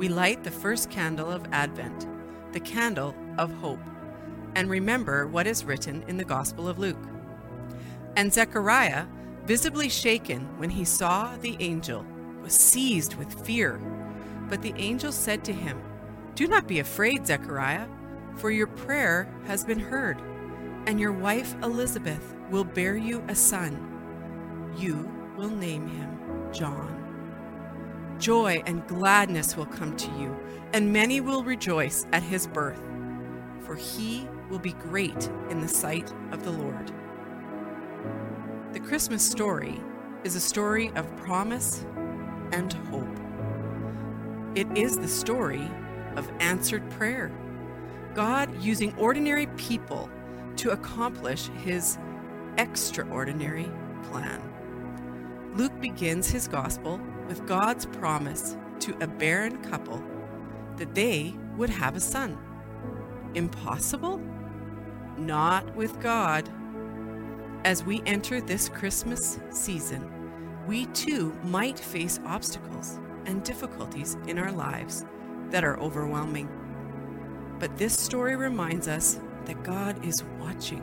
we light the first candle of Advent, the candle of hope, and remember what is written in the Gospel of Luke. And Zechariah, visibly shaken when he saw the angel, was seized with fear. But the angel said to him, Do not be afraid, Zechariah, for your prayer has been heard, and your wife Elizabeth will bear you a son. You will name him John. Joy and gladness will come to you, and many will rejoice at his birth, for he will be great in the sight of the Lord. The Christmas story is a story of promise and hope. It is the story of answered prayer, God using ordinary people to accomplish his extraordinary plan. Luke begins his gospel with God's promise to a barren couple that they would have a son. Impossible? Not with God. As we enter this Christmas season, we too might face obstacles and difficulties in our lives that are overwhelming. But this story reminds us that God is watching,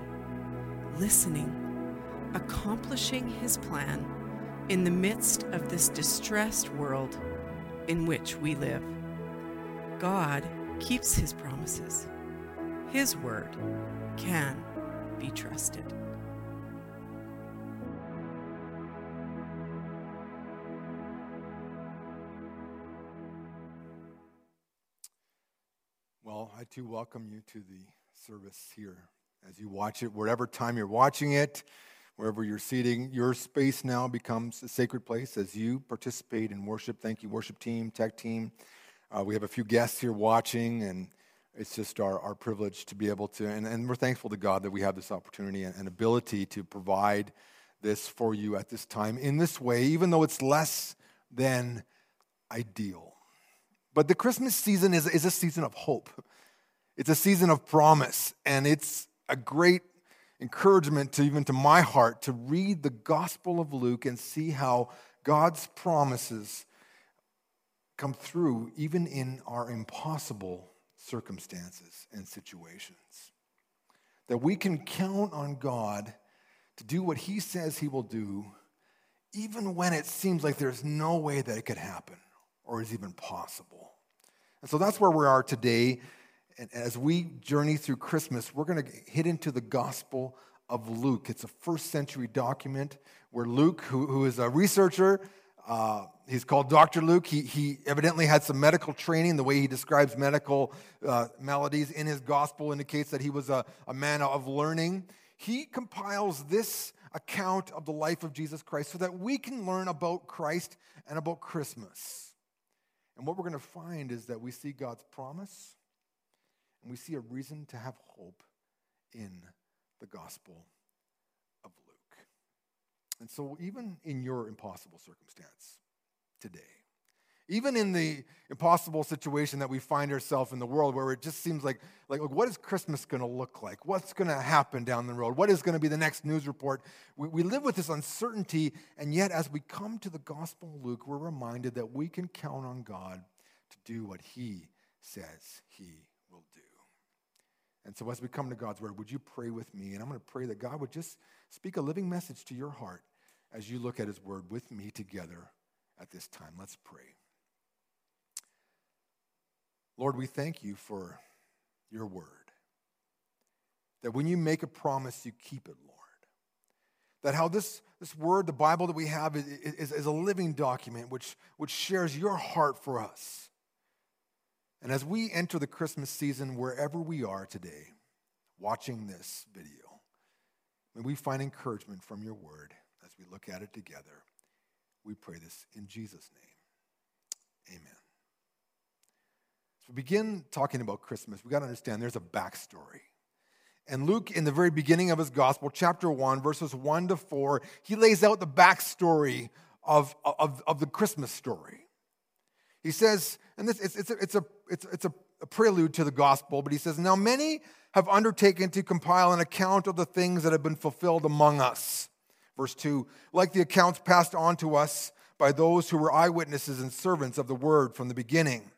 listening, accomplishing his plan in the midst of this distressed world in which we live. God keeps his promises. His word can be trusted. Well, I too welcome you to the service here as you watch it, whatever time you're watching it wherever you're seating. Your space now becomes a sacred place as you participate in worship. Thank you, worship team, tech team. Uh, we have a few guests here watching, and it's just our, our privilege to be able to, and, and we're thankful to God that we have this opportunity and, and ability to provide this for you at this time in this way, even though it's less than ideal. But the Christmas season is, is a season of hope. It's a season of promise, and it's a great encouragement to even to my heart to read the Gospel of Luke and see how God's promises come through even in our impossible circumstances and situations. That we can count on God to do what He says He will do, even when it seems like there's no way that it could happen or is even possible. And so that's where we are today and as we journey through Christmas, we're going to hit into the Gospel of Luke. It's a first century document where Luke, who, who is a researcher, uh, he's called Dr. Luke. He, he evidently had some medical training. The way he describes medical uh, maladies in his gospel indicates that he was a, a man of learning. He compiles this account of the life of Jesus Christ so that we can learn about Christ and about Christmas. And what we're going to find is that we see God's promise and we see a reason to have hope in the Gospel of Luke. And so, even in your impossible circumstance today, even in the impossible situation that we find ourselves in the world where it just seems like, like, like what is Christmas going to look like? What's going to happen down the road? What is going to be the next news report? We, we live with this uncertainty, and yet as we come to the Gospel of Luke, we're reminded that we can count on God to do what He says He and so, as we come to God's word, would you pray with me? And I'm going to pray that God would just speak a living message to your heart as you look at his word with me together at this time. Let's pray. Lord, we thank you for your word. That when you make a promise, you keep it, Lord. That how this, this word, the Bible that we have, is, is, is a living document which, which shares your heart for us. And as we enter the Christmas season, wherever we are today, watching this video, may we find encouragement from your word as we look at it together. We pray this in Jesus' name. Amen. As we begin talking about Christmas, we got to understand there's a backstory. And Luke, in the very beginning of his gospel, chapter 1, verses 1 to 4, he lays out the backstory of, of, of the Christmas story. He says, and this, it's, it's, a, it's, a, it's, it's a, prelude to the gospel, but he says, Now many have undertaken to compile an account of the things that have been fulfilled among us. Verse 2 Like the accounts passed on to us by those who were eyewitnesses and servants of the word from the beginning.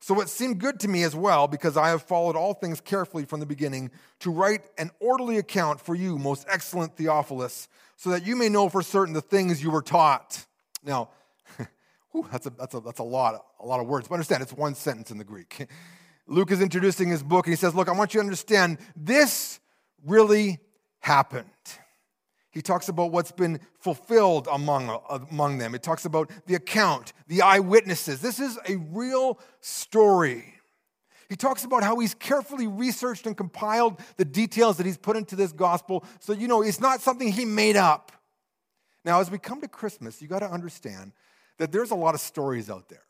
So it seemed good to me as well, because I have followed all things carefully from the beginning, to write an orderly account for you, most excellent Theophilus, so that you may know for certain the things you were taught. Now, whew, that's, a, that's, a, that's a, lot, a lot of words, but understand it's one sentence in the Greek. Luke is introducing his book, and he says, Look, I want you to understand this really happened. He talks about what's been fulfilled among, among them. It talks about the account, the eyewitnesses. This is a real story. He talks about how he's carefully researched and compiled the details that he's put into this gospel. So, you know, it's not something he made up. Now, as we come to Christmas, you got to understand that there's a lot of stories out there.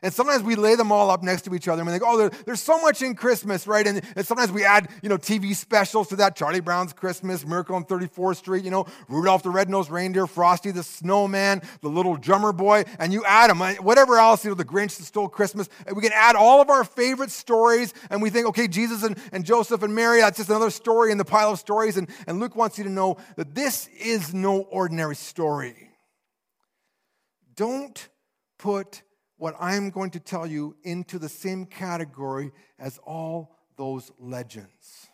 And sometimes we lay them all up next to each other and we think, oh, there, there's so much in Christmas, right? And, and, sometimes we add, you know, TV specials to that. Charlie Brown's Christmas, Miracle on 34th Street, you know, Rudolph the Red-Nosed Reindeer, Frosty the Snowman, the Little Drummer Boy, and you add them. Whatever else, you know, the Grinch that stole Christmas. We can add all of our favorite stories and we think, okay, Jesus and, and Joseph and Mary, that's just another story in the pile of stories. And, and Luke wants you to know that this is no ordinary story. Don't put what I'm going to tell you into the same category as all those legends,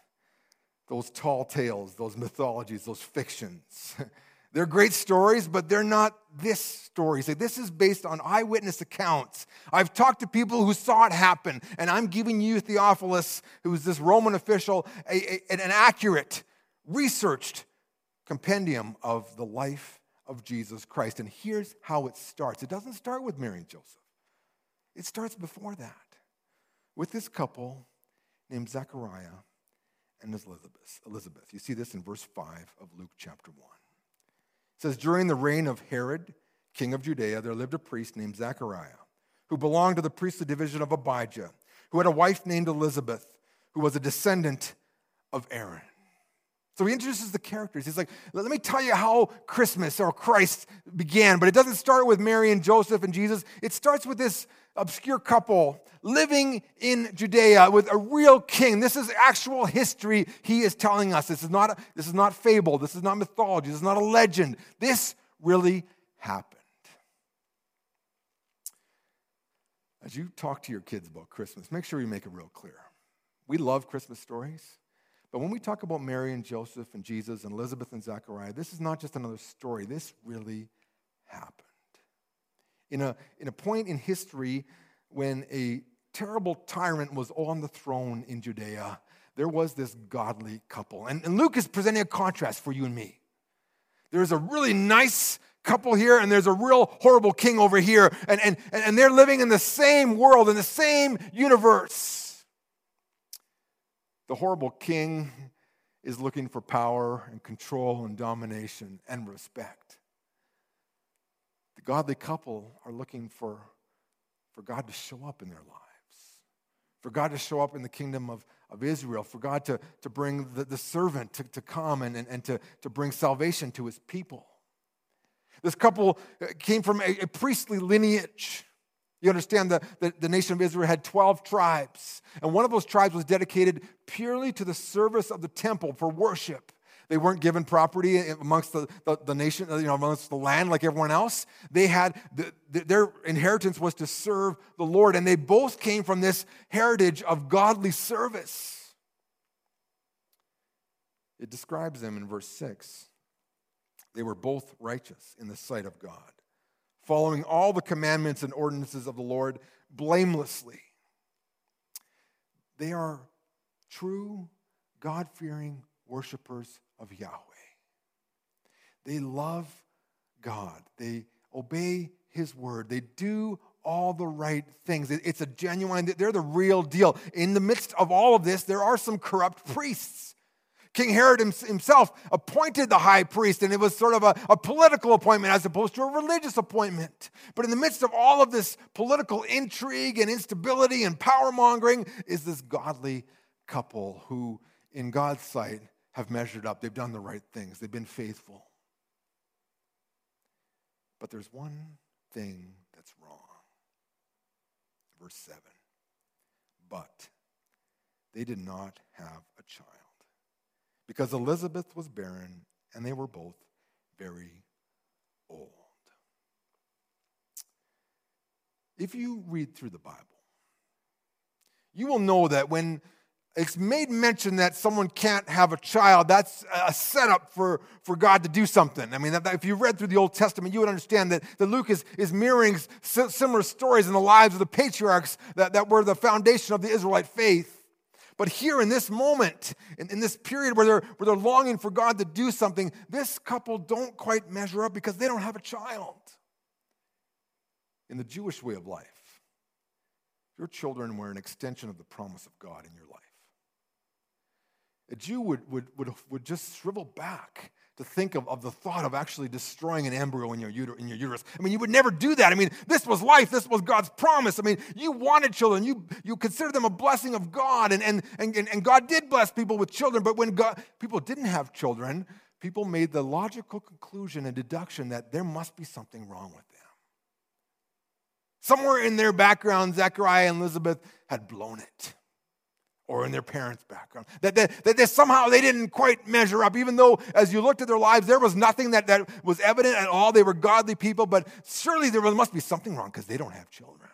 those tall tales, those mythologies, those fictions. They're great stories, but they're not this story. So this is based on eyewitness accounts. I've talked to people who saw it happen, and I'm giving you, Theophilus, who's this Roman official, a, a, an accurate, researched compendium of the life of Jesus Christ. And here's how it starts it doesn't start with Mary and Joseph. It starts before that with this couple named Zechariah and Elizabeth. Elizabeth. You see this in verse 5 of Luke chapter 1. It says, During the reign of Herod, king of Judea, there lived a priest named Zechariah, who belonged to the priestly division of Abijah, who had a wife named Elizabeth, who was a descendant of Aaron. So he introduces the characters. He's like, let me tell you how Christmas or Christ began. But it doesn't start with Mary and Joseph and Jesus. It starts with this obscure couple living in Judea with a real king. This is actual history he is telling us. This is not, this is not fable. This is not mythology. This is not a legend. This really happened. As you talk to your kids about Christmas, make sure you make it real clear. We love Christmas stories. But when we talk about Mary and Joseph and Jesus and Elizabeth and Zechariah, this is not just another story. This really happened. In a, in a point in history when a terrible tyrant was on the throne in Judea, there was this godly couple. And, and Luke is presenting a contrast for you and me. There's a really nice couple here, and there's a real horrible king over here. And, and, and they're living in the same world, in the same universe. The horrible king is looking for power and control and domination and respect. The godly couple are looking for, for God to show up in their lives, for God to show up in the kingdom of, of Israel, for God to, to bring the, the servant to, to come and, and, and to, to bring salvation to his people. This couple came from a, a priestly lineage. You understand the, the, the, nation of Israel had 12 tribes, and one of those tribes was dedicated purely to the service of the temple for worship. They weren't given property amongst the, the, the nation, you know, amongst the land like everyone else. They had, the, their inheritance was to serve the Lord, and they both came from this heritage of godly service. It describes them in verse 6. They were both righteous in the sight of God following all the commandments and ordinances of the Lord blamelessly. They are true, God fearing worshipers of Yahweh. They love God, they obey His word, they do all the right things. It's a genuine, they're the real deal. In the midst of all of this, there are some corrupt priests. King Herod himself appointed the high priest, and it was sort of a, a, political appointment as opposed to a religious appointment. But in the midst of all of this political intrigue and instability and power mongering is this godly couple who, in God's sight, have measured up. They've done the right things, they've been faithful. But there's one thing that's wrong. Verse 7. But they did not have a child because Elizabeth was barren and they were both very old. If you read through the Bible, you will know that when it's made mention that someone can't have a child, that's a setup for, for God to do something. I mean, if you read through the Old Testament, you would understand that, that Luke is, is mirroring similar stories in the lives of the patriarchs that, that were the foundation of the Israelite faith. But here in this moment, in, in this period where they're, where they're longing for God to do something, this couple don't quite measure up because they don't have a child. In the Jewish way of life, your children were an extension of the promise of God in your life. A Jew would, would, would, would just shrivel back to think of, of the thought of actually destroying an embryo in your, uter- in your uterus. I mean, you would never do that. I mean, this was life, this was God's promise. I mean, you wanted children, you, you considered them a blessing of God, and, and, and, and God did bless people with children, but when God, people didn't have children, people made the logical conclusion and deduction that there must be something wrong with them. Somewhere in their background, Zechariah and Elizabeth had blown it or in their parents' background. That, that, that somehow they didn't quite measure up, even though as you looked at their lives, there was nothing that, that was evident at all. They were godly people, but surely there must be something wrong because they don't have children.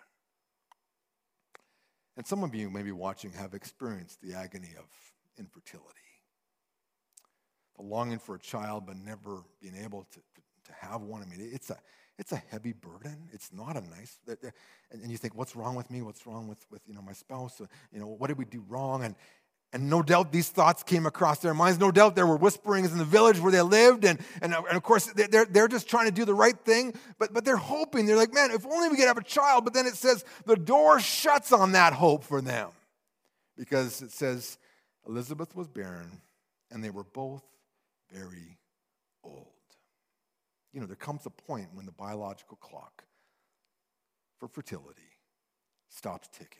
And some of you, maybe watching, have experienced the agony of infertility. The longing for a child, but never being able to, to, to have one. I mean, it's a, it's a heavy burden. It's not a nice, and you think, what's wrong with me? What's wrong with, with you know, my spouse? Uh, you know, what did we do wrong? And, and no doubt these thoughts came across their minds. No doubt there were whisperings in the village where they lived. And, and, uh, and of course, they're, they're just trying to do the right thing, but, but they're hoping. They're like, man, if only we could have a child. But then it says the door shuts on that hope for them because it says Elizabeth was barren and they were both very old you know, there comes a point when the biological clock for fertility stops ticking.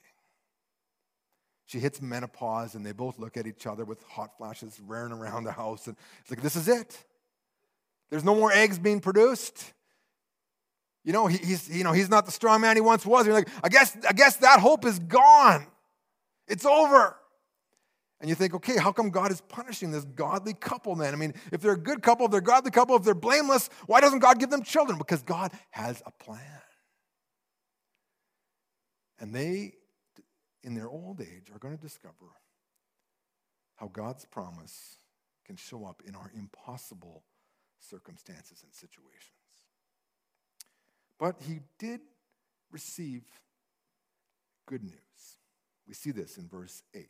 She hits menopause, and they both look at each other with hot flashes rearing around the house. And it's like, this is it. There's no more eggs being produced. You know, he, he's, you know, he's not the strong man he once was. You're like, I guess, I guess that hope is gone. It's over. And you think, okay, how come God is punishing this godly couple then? I mean, if they're a good couple, if they're a godly couple, if they're blameless, why doesn't God give them children? Because God has a plan. And they, in their old age, are going to discover how God's promise can show up in our impossible circumstances and situations. But he did receive good news. We see this in verse 8.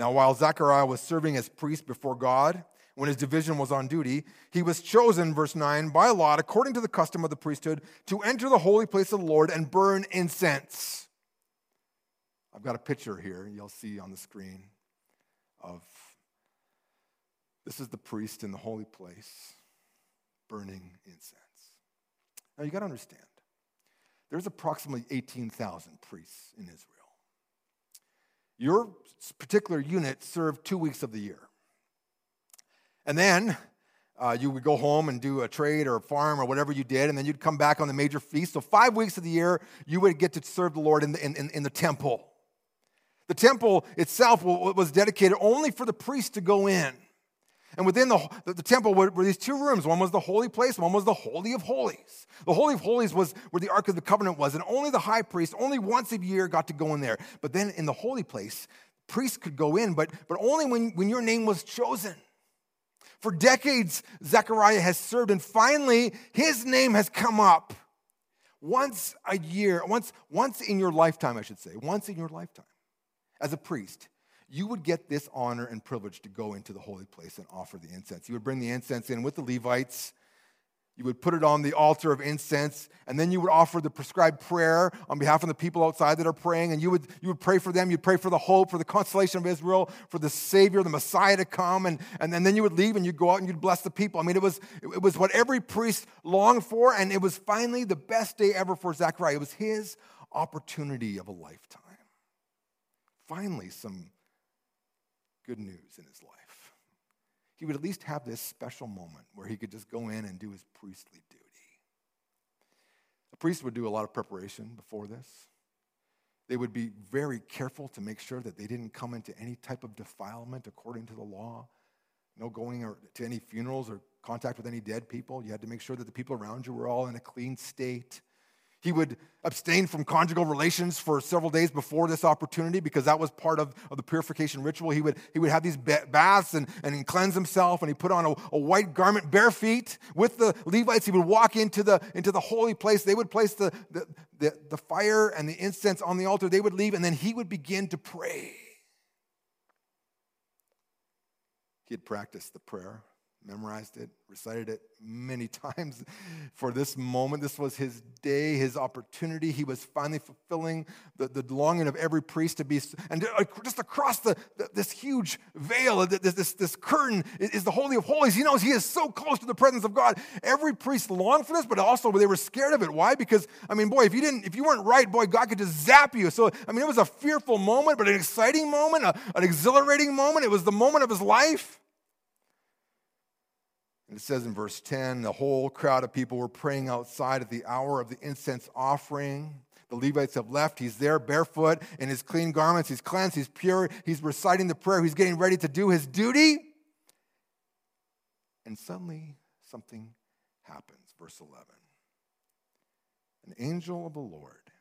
Now, while Zechariah was serving as priest before God, when his division was on duty, he was chosen, verse 9, by lot, according to the custom of the priesthood, to enter the holy place of the Lord and burn incense. I've got a picture here you'll see on the screen of this is the priest in the holy place burning incense. Now you got to understand, there's approximately 18,000 priests in Israel. Your particular unit served two weeks of the year. And then uh, you would go home and do a trade or a farm or whatever you did, and then you'd come back on the major feast. So, five weeks of the year, you would get to serve the Lord in the, in, in, the temple. The temple itself was dedicated only for the priest to go in. And within the, the, temple were, were, these two rooms. One was the holy place, one was the Holy of Holies. The Holy of Holies was where the Ark of the Covenant was, and only the high priest, only once a year, got to go in there. But then in the holy place, priests could go in, but, but only when, when your name was chosen. For decades, Zechariah has served, and finally, his name has come up once a year, once, once in your lifetime, I should say, once in your lifetime, as a priest you would get this honor and privilege to go into the holy place and offer the incense. You would bring the incense in with the Levites. You would put it on the altar of incense, and then you would offer the prescribed prayer on behalf of the people outside that are praying, and you would, you would pray for them. You'd pray for the hope, for the consolation of Israel, for the Savior, the Messiah to come, and, and, and then you would leave and you'd go out and you'd bless the people. I mean, it was, it was what every priest longed for, and it was finally the best day ever for Zechariah. It was his opportunity of a lifetime. Finally, some good news in his life. He would at least have this special moment where he could just go in and do his priestly duty. A priest would do a lot of preparation before this. They would be very careful to make sure that they didn't come into any type of defilement according to the law. No going to any funerals or contact with any dead people. You had to make sure that the people around you were all in a clean state. He would abstain from conjugal relations for several days before this opportunity because that was part of, of the purification ritual. He would, he would have these baths and, and cleanse himself, and he put on a, a, white garment, bare feet. With the Levites, he would walk into the, into the holy place. They would place the, the, the, the fire and the incense on the altar. They would leave, and then he would begin to pray. He had practiced the prayer memorized it, recited it many times for this moment. This was his day, his opportunity. He was finally fulfilling the, the longing of every priest to be, and uh, just across the, the this huge veil, this, this, this curtain is the Holy of Holies. He knows he is so close to the presence of God. Every priest longed for this, but also they were scared of it. Why? Because, I mean, boy, if you didn't, if you weren't right, boy, God could just zap you. So, I mean, it was a fearful moment, but an exciting moment, a, an exhilarating moment. It was the moment of his life. And it says in verse 10 the whole crowd of people were praying outside at the hour of the incense offering. The Levites have left. He's there barefoot in his clean garments. He's cleansed. He's pure. He's reciting the prayer. He's getting ready to do his duty. And suddenly something happens. Verse 11 An angel of the Lord,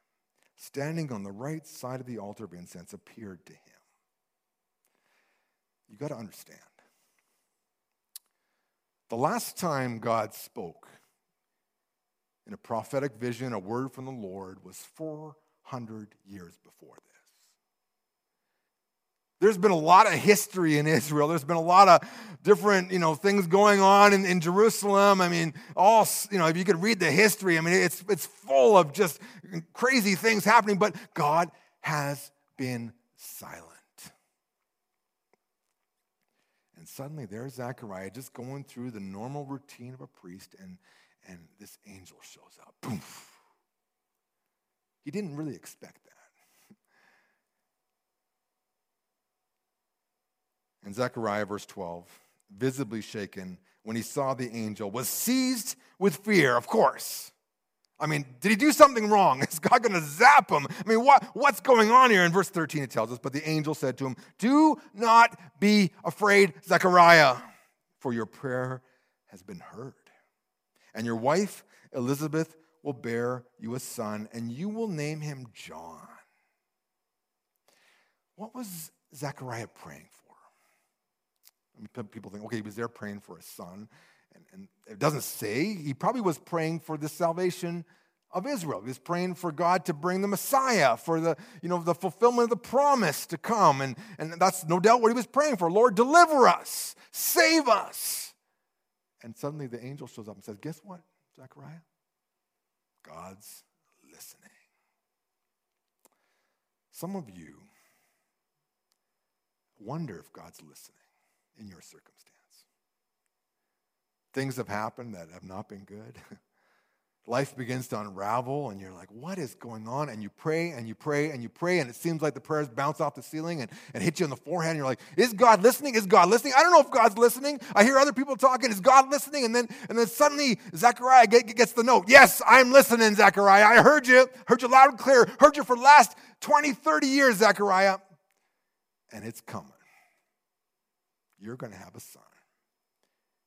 standing on the right side of the altar of incense, appeared to him. You got to understand the last time God spoke in a prophetic vision, a word from the Lord, was 400 years before this. There's been a lot of history in Israel. There's been a lot of different, you know, things going on in, in Jerusalem. I mean, all, you know, if you could read the history, I mean, it's, it's full of just crazy things happening, but God has been silent. Suddenly there's Zechariah just going through the normal routine of a priest, and, and this angel shows up. Boom. He didn't really expect that. And Zechariah, verse 12, visibly shaken when he saw the angel, was seized with fear, of course. I mean, did he do something wrong? Is God going to zap him? I mean, what, what's going on here? In verse 13, it tells us, But the angel said to him, Do not be afraid, Zechariah, for your prayer has been heard. And your wife, Elizabeth, will bear you a son, and you will name him John. What was Zechariah praying for? People think, okay, he was there praying for a son and, and it doesn't say, he probably was praying for the salvation of Israel. He was praying for God to bring the Messiah, for the, you know, the fulfillment of the promise to come. And, and that's no doubt what he was praying for. Lord, deliver us, save us. And suddenly the angel shows up and says, Guess what, Zechariah? God's listening. Some of you wonder if God's listening in your circumstance. Things have happened that have not been good. Life begins to unravel, and you're like, what is going on? And you pray and you pray and you pray, and it seems like the prayers bounce off the ceiling and, and hit you in the forehead. And you're like, is God listening? Is God listening? I don't know if God's listening. I hear other people talking. Is God listening? And then, and then suddenly Zechariah gets the note. Yes, I'm listening, Zechariah. I heard you. Heard you loud and clear. Heard you for the last 20, 30 years, Zechariah. And it's coming. You're going to have a son.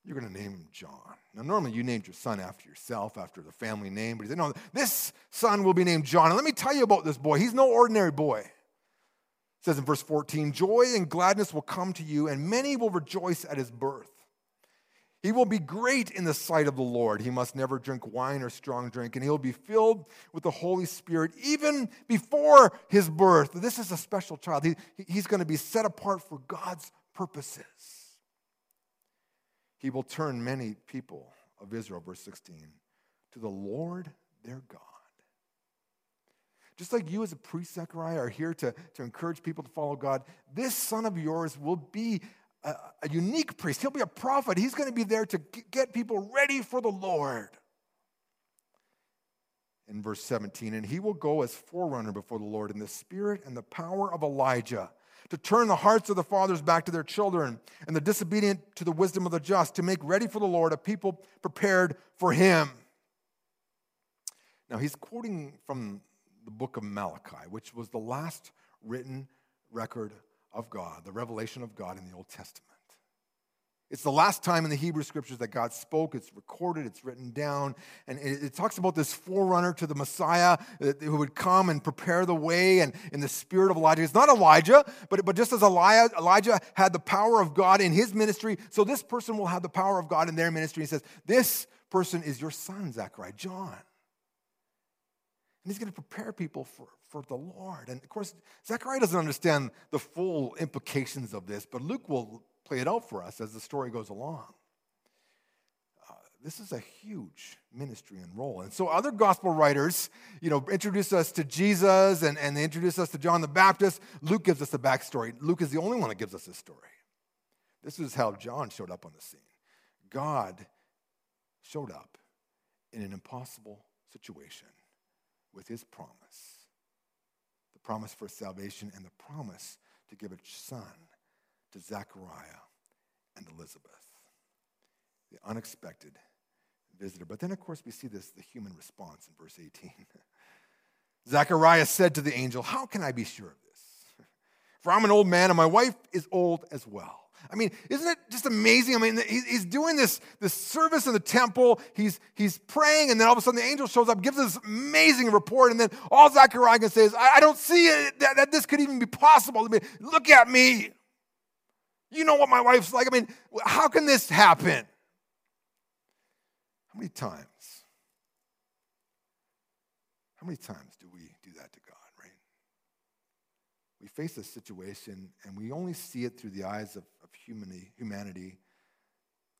You're going to name him John. Now, normally you named your son after yourself, after the family name, but he said, No, this son will be named John. And let me tell you about this boy. He's no ordinary boy. It says in verse 14 Joy and gladness will come to you, and many will rejoice at his birth. He will be great in the sight of the Lord. He must never drink wine or strong drink, and he'll be filled with the Holy Spirit even before his birth. This is a special child. He, he's going to be set apart for God's purposes. He will turn many people of Israel, verse 16, to the Lord their God. Just like you, as a priest, Zechariah, are here to, to encourage people to follow God, this son of yours will be a, a unique priest. He'll be a prophet. He's going to be there to get people ready for the Lord. In verse 17, and he will go as forerunner before the Lord in the spirit and the power of Elijah to turn the hearts of the fathers back to their children, and the disobedient to the wisdom of the just, to make ready for the Lord a people prepared for him. Now, he's quoting from the book of Malachi, which was the last written record of God, the revelation of God in the Old Testament. It's the last time in the Hebrew scriptures that God spoke. It's recorded, it's written down. And it, talks about this forerunner to the Messiah who would come and prepare the way and in the spirit of Elijah. It's not Elijah, but, but just as Elijah, Elijah had the power of God in his ministry, so this person will have the power of God in their ministry. He says, This person is your son, Zechariah, John. And he's going to prepare people for, for the Lord. And of course, Zechariah doesn't understand the full implications of this, but Luke will play it out for us as the story goes along. Uh, this is a huge ministry and role. And so other gospel writers, you know, introduce us to Jesus and, and they introduce us to John the Baptist. Luke gives us the backstory. Luke is the only one that gives us this story. This is how John showed up on the scene. God showed up in an impossible situation with his promise the promise for salvation and the promise to give a son to Zechariah and Elizabeth. The unexpected visitor. But then, of course, we see this the human response in verse 18. Zechariah said to the angel, How can I be sure of this? For I'm an old man and my wife is old as well. I mean, isn't it just amazing? I mean, he's doing this, this service in the temple. He's, he's praying, and then all of a sudden the angel shows up, gives this amazing report, and then all Zechariah can say is, I, I don't see it, that, that this could even be possible. I mean, look at me. You know what my wife's like. I mean, how can this happen? How many times? How many times do we do that to God, right? We face a situation and we only see it through the eyes of, of humanity, humanity,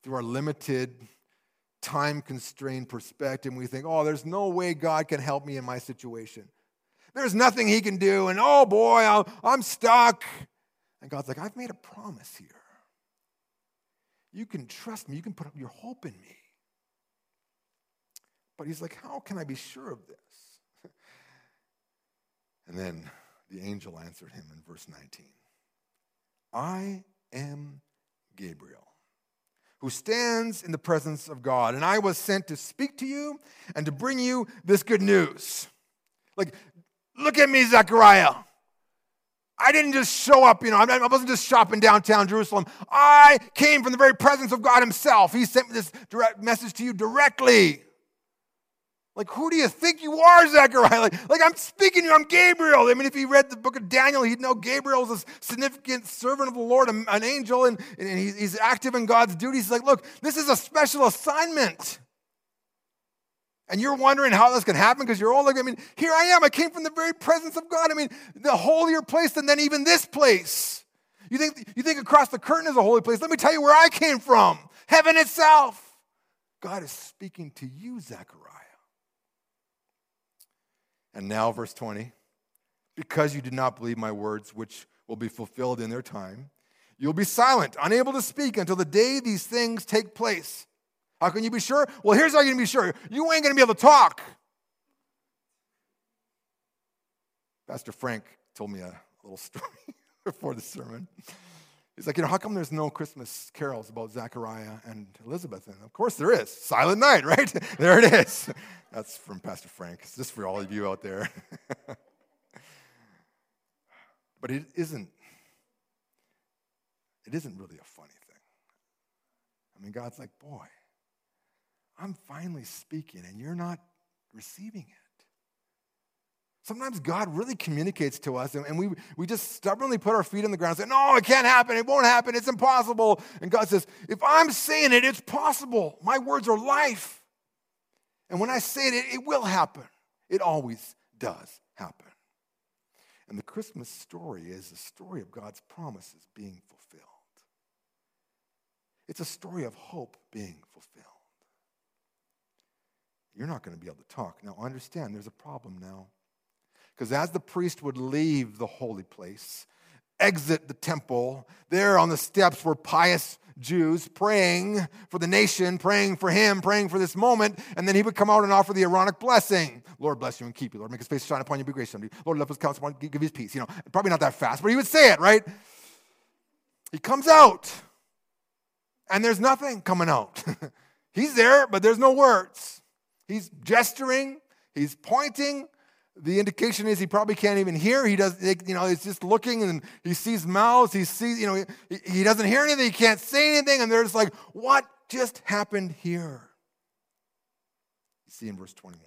through our limited, time constrained perspective. And we think, oh, there's no way God can help me in my situation. There's nothing He can do. And oh boy, I'm, I'm stuck. And God's like, I've made a promise here. You can trust me, you can put up your hope in me. But he's like, How can I be sure of this? and then the angel answered him in verse 19 I am Gabriel, who stands in the presence of God, and I was sent to speak to you and to bring you this good news. Like, look at me, Zechariah. I didn't just show up, you know, I wasn't just shopping downtown Jerusalem. I came from the very presence of God Himself. He sent this direct message to you directly. Like, who do you think you are, Zechariah? Like, like I'm speaking to you, I'm Gabriel. I mean, if he read the book of Daniel, he'd know Gabriel is a significant servant of the Lord, an angel, and, and he's active in God's duties. He's like, look, this is a special assignment. And you're wondering how this can happen because you're all like, I mean, here I am. I came from the very presence of God. I mean, the holier place than then even this place. You think, you think across the curtain is a holy place? Let me tell you where I came from heaven itself. God is speaking to you, Zechariah. And now, verse 20 because you did not believe my words, which will be fulfilled in their time, you'll be silent, unable to speak until the day these things take place. How can you be sure? Well, here's how you can be sure you ain't going to be able to talk. Pastor Frank told me a little story before the sermon. He's like, you know, how come there's no Christmas carols about Zechariah and Elizabeth? And of course there is. Silent night, right? there it is. That's from Pastor Frank. It's just for all of you out there. but it isn't. It isn't really a funny thing. I mean, God's like, boy, I'm finally speaking and you're not receiving it. Sometimes God really communicates to us and we, we just stubbornly put our feet on the ground and say, No, it can't happen. It won't happen. It's impossible. And God says, If I'm saying it, it's possible. My words are life. And when I say it, it will happen. It always does happen. And the Christmas story is a story of God's promises being fulfilled. It's a story of hope being fulfilled. You're not going to be able to talk. Now, understand there's a problem now. Because as the priest would leave the holy place, exit the temple, there on the steps were pious Jews praying for the nation, praying for him, praying for this moment, and then he would come out and offer the Aaronic blessing. Lord bless you and keep you. Lord make his face shine upon you, be gracious unto you. Lord love his countenance upon you, give his peace. You know, probably not that fast, but he would say it, right? He comes out, and there's nothing coming out. He's there, but there's no words. He's gesturing, he's pointing, the indication is he probably can't even hear. He does, you know, he's just looking and he sees mouths. He sees, you know, he, he doesn't hear anything. He can't say anything. And they're just like, what just happened here? You see in verse 21.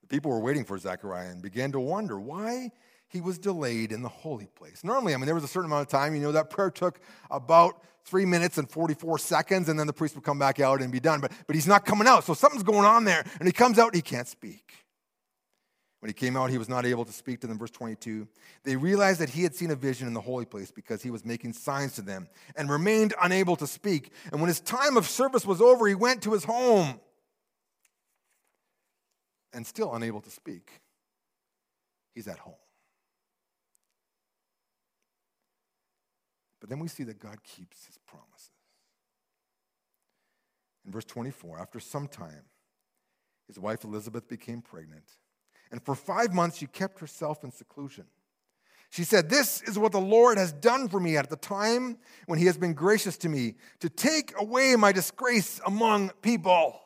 The people were waiting for Zechariah and began to wonder why he was delayed in the holy place. Normally, I mean, there was a certain amount of time. You know, that prayer took about three minutes and 44 seconds, and then the priest would come back out and be done. But, but he's not coming out. So something's going on there. And he comes out he can't speak. When he came out, he was not able to speak to them. Verse 22. They realized that he had seen a vision in the holy place because he was making signs to them and remained unable to speak. And when his time of service was over, he went to his home and still unable to speak. He's at home. But then we see that God keeps his promises. In verse 24, after some time, his wife Elizabeth became pregnant and for five months she kept herself in seclusion. She said, This is what the Lord has done for me at the time when he has been gracious to me, to take away my disgrace among people.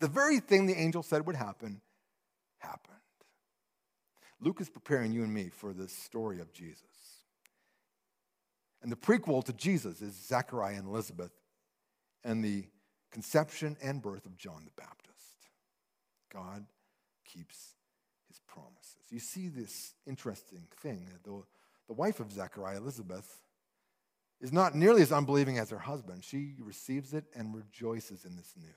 The very thing the angel said would happen happened. Luke is preparing you and me for the story of Jesus. And the prequel to Jesus is Zechariah and Elizabeth and the conception and birth of John the Baptist. God keeps his promises. You see this interesting thing. The, the wife of Zechariah, Elizabeth, is not nearly as unbelieving as her husband. She receives it and rejoices in this news.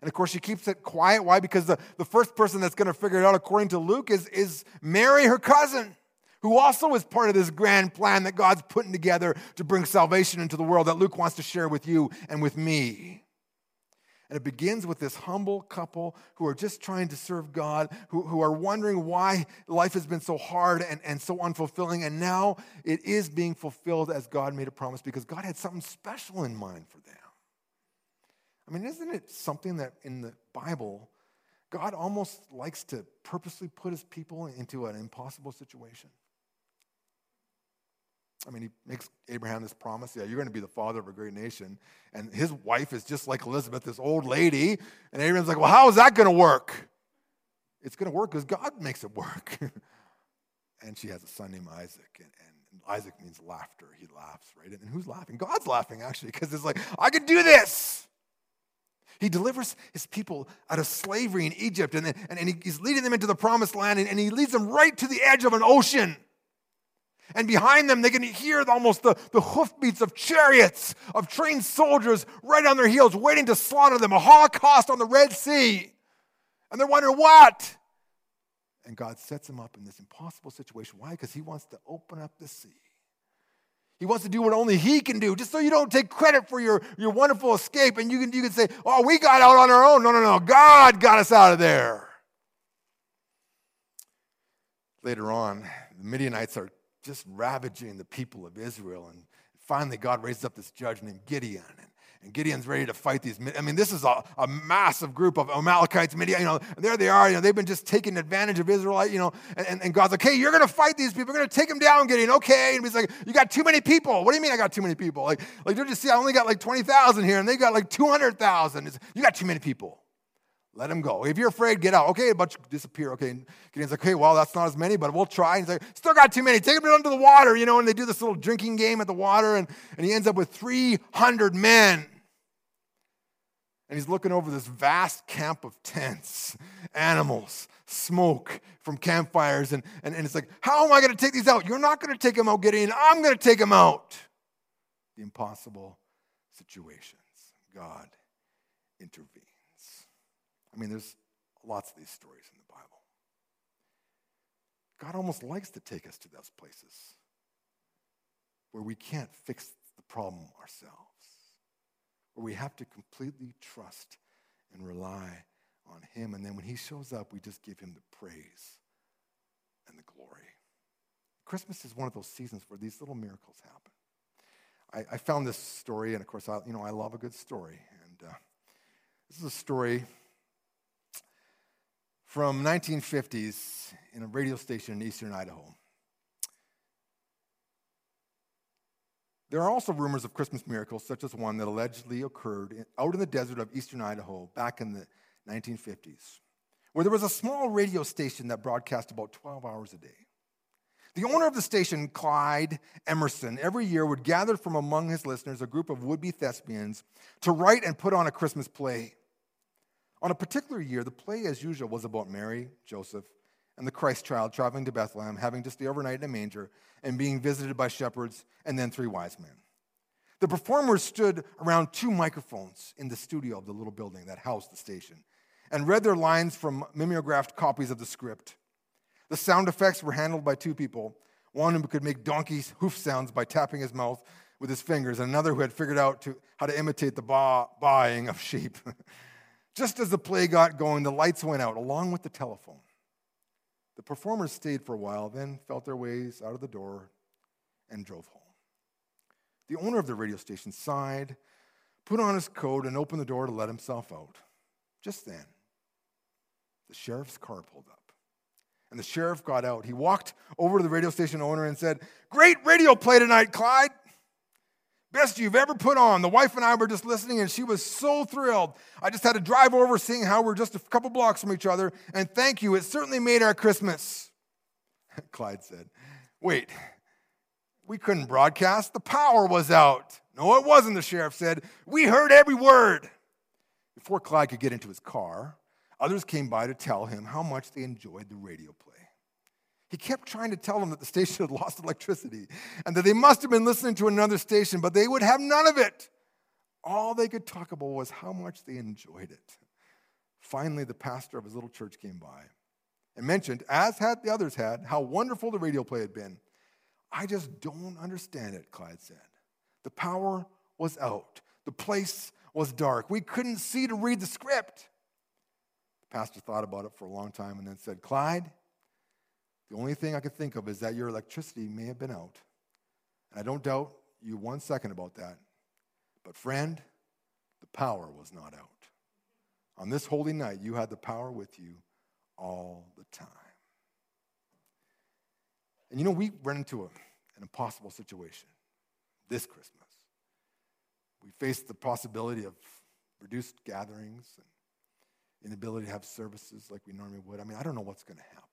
And of course, she keeps it quiet. Why? Because the, the first person that's going to figure it out, according to Luke, is, is Mary, her cousin, who also is part of this grand plan that God's putting together to bring salvation into the world that Luke wants to share with you and with me. And it begins with this humble couple who are just trying to serve God, who, who are wondering why life has been so hard and, and so unfulfilling. And now it is being fulfilled as God made a promise because God had something special in mind for them. I mean, isn't it something that in the Bible, God almost likes to purposely put his people into an impossible situation? I mean, he makes Abraham this promise yeah, you're going to be the father of a great nation. And his wife is just like Elizabeth, this old lady. And Abraham's like, well, how is that going to work? It's going to work because God makes it work. and she has a son named Isaac. And, and, Isaac means laughter. He laughs, right? And who's laughing? God's laughing, actually, because it's like, I can do this. He delivers his people out of slavery in Egypt, and, then, and, and he's leading them into the promised land, and, and he leads them right to the edge of an ocean. And behind them, they can hear almost the, the hoofbeats of chariots, of trained soldiers right on their heels, waiting to slaughter them, a holocaust on the Red Sea. And they're wondering, what? And God sets them up in this impossible situation. Why? Because He wants to open up the sea. He wants to do what only He can do, just so you don't take credit for your, your wonderful escape and you can, you can say, oh, we got out on our own. No, no, no. God got us out of there. Later on, the Midianites are just ravaging the people of Israel. And finally, God raises up this judge named Gideon. And, Gideon's ready to fight these. I mean, this is a, a massive group of Amalekites, Midian, you know, and there they are. You know, they've been just taking advantage of Israelite, you know, and, and God's like, hey, you're going to fight these people. You're going to take them down, Gideon. Okay. And he's like, you got too many people. What do you mean I got too many people? Like, like don't you see, I only got like 20,000 here, and they got like 200,000. You got too many people. Let him go. If you're afraid, get out. Okay, a bunch disappear. Okay. And Gideon's like, okay, well, that's not as many, but we'll try. And he's like, still got too many. Take him down to the water, you know, and they do this little drinking game at the water, and, and he ends up with 300 men. And he's looking over this vast camp of tents, animals, smoke from campfires. And, and, and it's like, how am I going to take these out? You're not going to take them out, Gideon. I'm going to take them out. The impossible situations. God intervened. I mean, there's lots of these stories in the Bible. God almost likes to take us to those places where we can't fix the problem ourselves, where we have to completely trust and rely on Him. And then when He shows up, we just give Him the praise and the glory. Christmas is one of those seasons where these little miracles happen. I, I found this story, and of course, I, you know, I love a good story. And uh, this is a story from 1950s in a radio station in eastern Idaho. There are also rumors of Christmas miracles, such as one that allegedly occurred out in the desert of eastern Idaho back in the 1950s, where there was a small radio station that broadcast about 12 hours a day. The owner of the station, Clyde Emerson, every year would gather from among his listeners a group of would be thespians to write and put on a Christmas play. On a particular year, the play, as usual, was about Mary, Joseph, and the Christ child traveling to Bethlehem, having to stay overnight in a manger, and being visited by shepherds and then three wise men. The performers stood around two microphones in the studio of the little building that housed the station and read their lines from mimeographed copies of the script. The sound effects were handled by two people one who could make donkey's hoof sounds by tapping his mouth with his fingers, and another who had figured out to, how to imitate the baa, baaing of sheep. Just as the play got going, the lights went out along with the telephone. The performers stayed for a while, then felt their ways out of the door and drove home. The owner of the radio station sighed, put on his coat, and opened the door to let himself out. Just then, the sheriff's car pulled up. And the sheriff got out. He walked over to the radio station owner and said, Great radio play tonight, Clyde. Best you've ever put on. The wife and I were just listening, and she was so thrilled. I just had to drive over, seeing how we're just a couple blocks from each other, and thank you. It certainly made our Christmas. Clyde said, Wait, we couldn't broadcast. The power was out. No, it wasn't, the sheriff said. We heard every word. Before Clyde could get into his car, others came by to tell him how much they enjoyed the radio play. He kept trying to tell them that the station had lost electricity and that they must have been listening to another station, but they would have none of it. All they could talk about was how much they enjoyed it. Finally, the pastor of his little church came by and mentioned, as had the others had, how wonderful the radio play had been. I just don't understand it, Clyde said. The power was out, the place was dark. We couldn't see to read the script. The pastor thought about it for a long time and then said, Clyde, the only thing I could think of is that your electricity may have been out. And I don't doubt you one second about that. But, friend, the power was not out. On this holy night, you had the power with you all the time. And you know, we run into a, an impossible situation this Christmas. We face the possibility of reduced gatherings and inability to have services like we normally would. I mean, I don't know what's going to happen.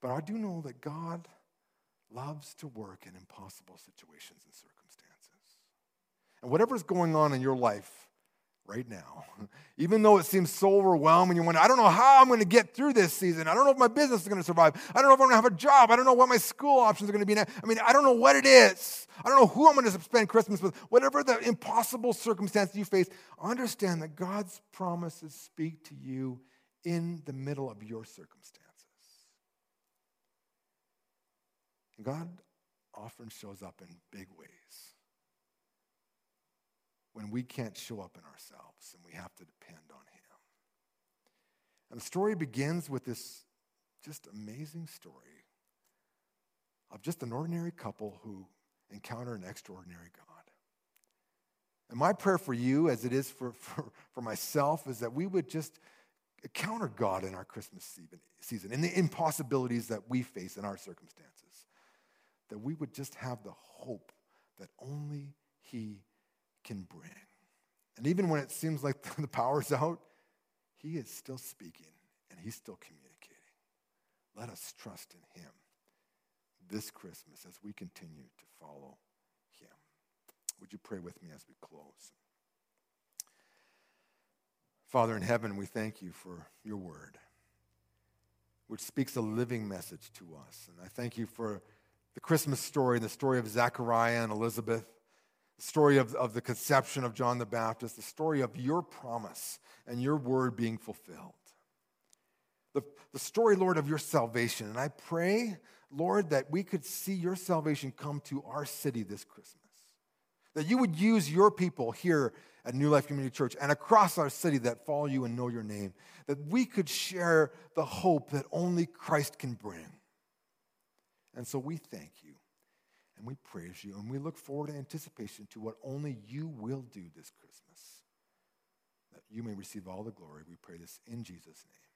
But I do know that God loves to work in impossible situations and circumstances. And whatever's going on in your life right now. Even though it seems so overwhelming, you wonder, I don't know how I'm going to get through this season. I don't know if my business is going to survive. I don't know if I'm going to have a job. I don't know what my school options are going to be. Now. I mean, I don't know what it is. I don't know who I'm going to spend Christmas with. Whatever the impossible circumstance you face, understand that God's promises speak to you in the middle of your circumstances. God often shows up in big ways when we can't show up in ourselves and we have to depend on Him. And the story begins with this just amazing story of just an ordinary couple who encounter an extraordinary God. And my prayer for you, as it is for, for, for myself, is that we would just encounter God in our Christmas season, in the impossibilities that we face in our circumstances. That we would just have the hope that only He can bring. And even when it seems like the power's out, He is still speaking and He's still communicating. Let us trust in Him this Christmas as we continue to follow Him. Would you pray with me as we close? Father in heaven, we thank you for your word, which speaks a living message to us. And I thank you for the Christmas story, the story of Zechariah and Elizabeth the story of, of the conception of John the Baptist, the story of your promise and your word being fulfilled. The, the story, Lord, of your salvation. And I pray, Lord, that we could see your salvation come to our city this Christmas. That you would use your people here at New Life Community Church and across our city that follow you and know your name. That we could share the hope that only Christ can bring. And so we thank you. And we praise you and we look forward in anticipation to what only you will do this Christmas. That you may receive all the glory. We pray this in Jesus' name.